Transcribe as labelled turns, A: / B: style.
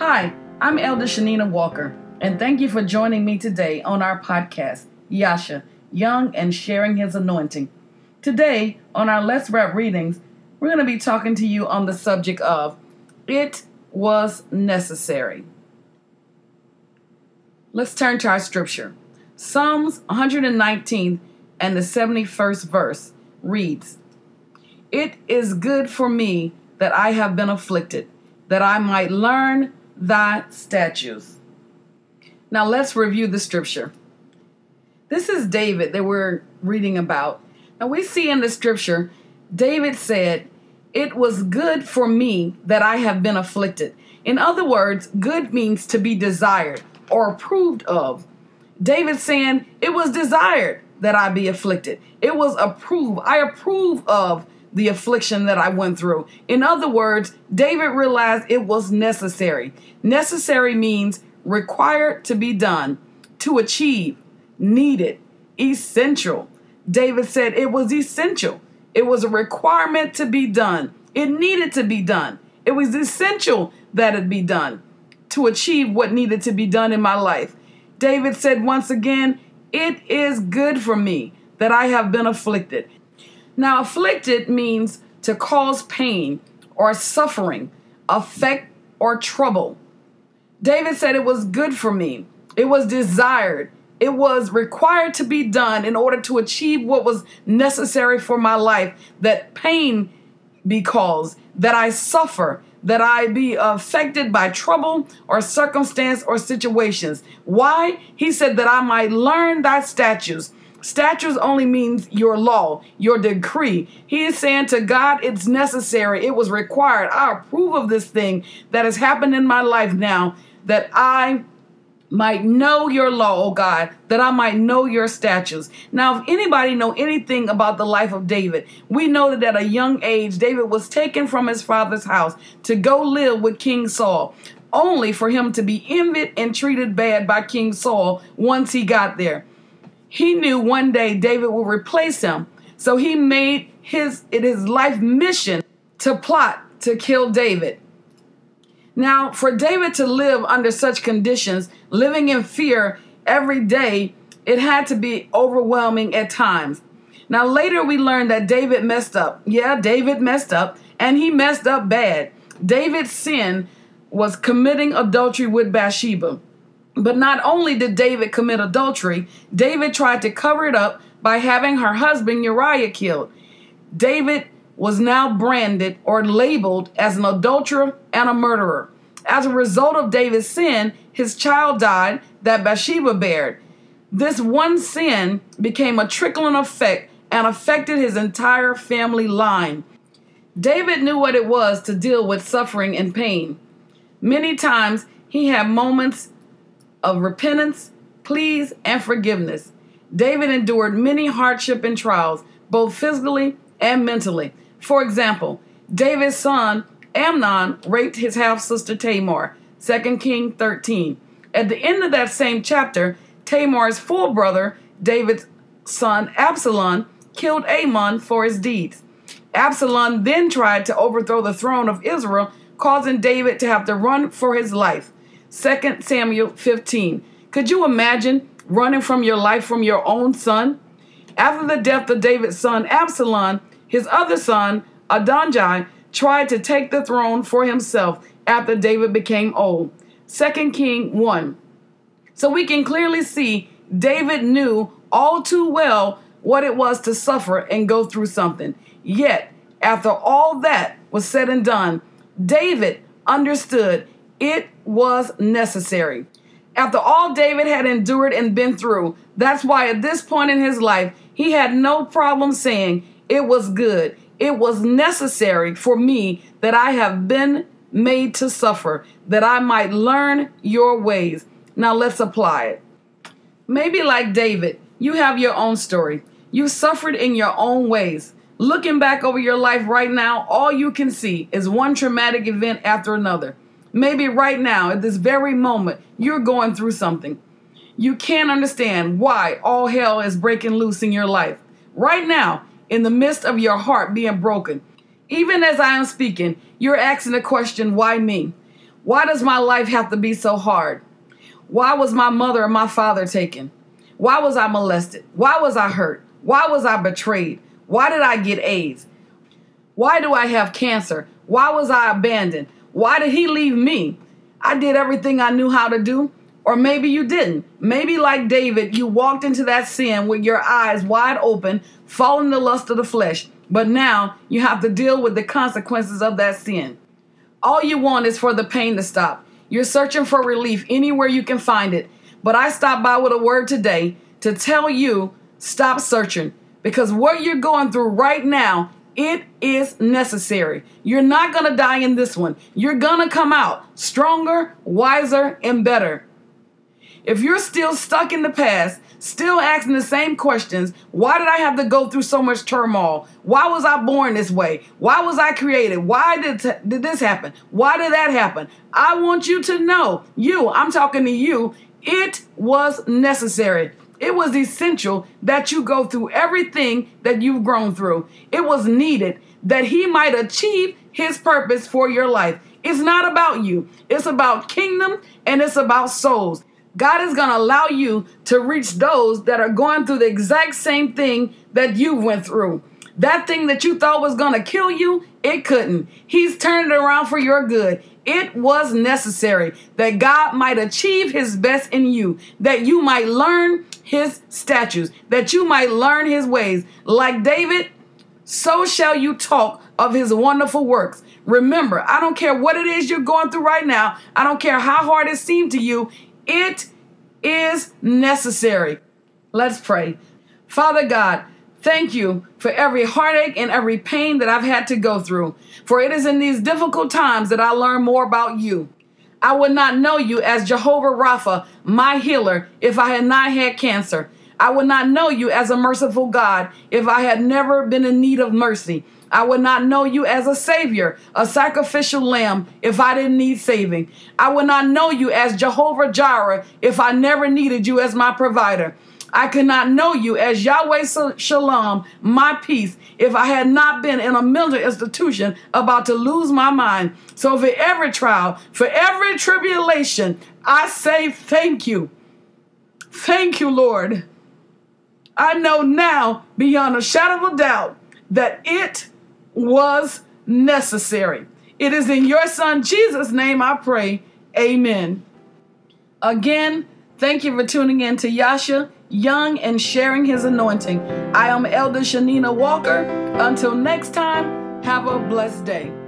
A: Hi, I'm Elder Shanina Walker, and thank you for joining me today on our podcast, Yasha, Young and Sharing His Anointing. Today, on our Let's Rap readings, we're going to be talking to you on the subject of It Was Necessary. Let's turn to our scripture. Psalms 119 and the 71st verse reads, It is good for me that I have been afflicted, that I might learn thy statutes. Now let's review the scripture. This is David that we're reading about. Now we see in the scripture, David said, It was good for me that I have been afflicted. In other words, good means to be desired or approved of. David saying, It was desired that I be afflicted. It was approved. I approve of the affliction that I went through. In other words, David realized it was necessary. Necessary means required to be done, to achieve, needed, essential. David said it was essential. It was a requirement to be done. It needed to be done. It was essential that it be done to achieve what needed to be done in my life. David said once again, It is good for me that I have been afflicted. Now, afflicted means to cause pain or suffering, affect or trouble. David said it was good for me. It was desired. It was required to be done in order to achieve what was necessary for my life, that pain be caused, that I suffer, that I be affected by trouble or circumstance or situations. Why? He said that I might learn thy statutes. Statutes only means your law, your decree. He is saying to God, it's necessary, it was required. I approve of this thing that has happened in my life now, that I might know your law, oh God, that I might know your statutes. Now, if anybody know anything about the life of David, we know that at a young age, David was taken from his father's house to go live with King Saul, only for him to be envied and treated bad by King Saul once he got there. He knew one day David would replace him, so he made his it his life mission to plot to kill David. Now, for David to live under such conditions, living in fear every day, it had to be overwhelming at times. Now, later we learned that David messed up. Yeah, David messed up, and he messed up bad. David's sin was committing adultery with Bathsheba. But not only did David commit adultery, David tried to cover it up by having her husband Uriah killed. David was now branded or labeled as an adulterer and a murderer. As a result of David's sin, his child died that Bathsheba bared. This one sin became a trickling effect and affected his entire family line. David knew what it was to deal with suffering and pain. Many times he had moments of repentance, pleas, and forgiveness. David endured many hardship and trials, both physically and mentally. For example, David's son Amnon raped his half sister Tamar, 2 King 13. At the end of that same chapter, Tamar's full brother, David's son Absalom, killed Amnon for his deeds. Absalom then tried to overthrow the throne of Israel, causing David to have to run for his life. 2 Samuel 15. Could you imagine running from your life from your own son? After the death of David's son Absalom, his other son, Adonijah, tried to take the throne for himself after David became old. 2 King 1. So we can clearly see David knew all too well what it was to suffer and go through something. Yet, after all that was said and done, David understood it was necessary. After all David had endured and been through, that's why at this point in his life, he had no problem saying, It was good. It was necessary for me that I have been made to suffer, that I might learn your ways. Now let's apply it. Maybe like David, you have your own story. You suffered in your own ways. Looking back over your life right now, all you can see is one traumatic event after another. Maybe right now, at this very moment, you're going through something. You can't understand why all hell is breaking loose in your life. Right now, in the midst of your heart being broken. Even as I am speaking, you're asking the question, why me? Why does my life have to be so hard? Why was my mother and my father taken? Why was I molested? Why was I hurt? Why was I betrayed? Why did I get AIDS? Why do I have cancer? Why was I abandoned? Why did he leave me? I did everything I knew how to do. Or maybe you didn't. Maybe, like David, you walked into that sin with your eyes wide open, following the lust of the flesh. But now you have to deal with the consequences of that sin. All you want is for the pain to stop. You're searching for relief anywhere you can find it. But I stopped by with a word today to tell you stop searching because what you're going through right now it is necessary. You're not going to die in this one. You're going to come out stronger, wiser, and better. If you're still stuck in the past, still asking the same questions, why did I have to go through so much turmoil? Why was I born this way? Why was I created? Why did, t- did this happen? Why did that happen? I want you to know, you, I'm talking to you, it was necessary. It was essential that you go through everything that you've grown through. It was needed that He might achieve His purpose for your life. It's not about you, it's about kingdom and it's about souls. God is going to allow you to reach those that are going through the exact same thing that you went through. That thing that you thought was going to kill you, it couldn't. He's turned it around for your good. It was necessary that God might achieve his best in you, that you might learn his statutes, that you might learn his ways. Like David, so shall you talk of his wonderful works. Remember, I don't care what it is you're going through right now, I don't care how hard it seemed to you, it is necessary. Let's pray. Father God, Thank you for every heartache and every pain that I've had to go through. For it is in these difficult times that I learn more about you. I would not know you as Jehovah Rapha, my healer, if I had not had cancer. I would not know you as a merciful God if I had never been in need of mercy. I would not know you as a savior, a sacrificial lamb, if I didn't need saving. I would not know you as Jehovah Jireh if I never needed you as my provider. I could not know you as Yahweh Shalom, my peace, if I had not been in a mental institution about to lose my mind. So for every trial, for every tribulation, I say thank you. Thank you, Lord. I know now, beyond a shadow of a doubt, that it was necessary. It is in your Son Jesus' name I pray. Amen. Again, thank you for tuning in to Yasha young and sharing his anointing. I am Elder Shanina Walker. Until next time, have a blessed day.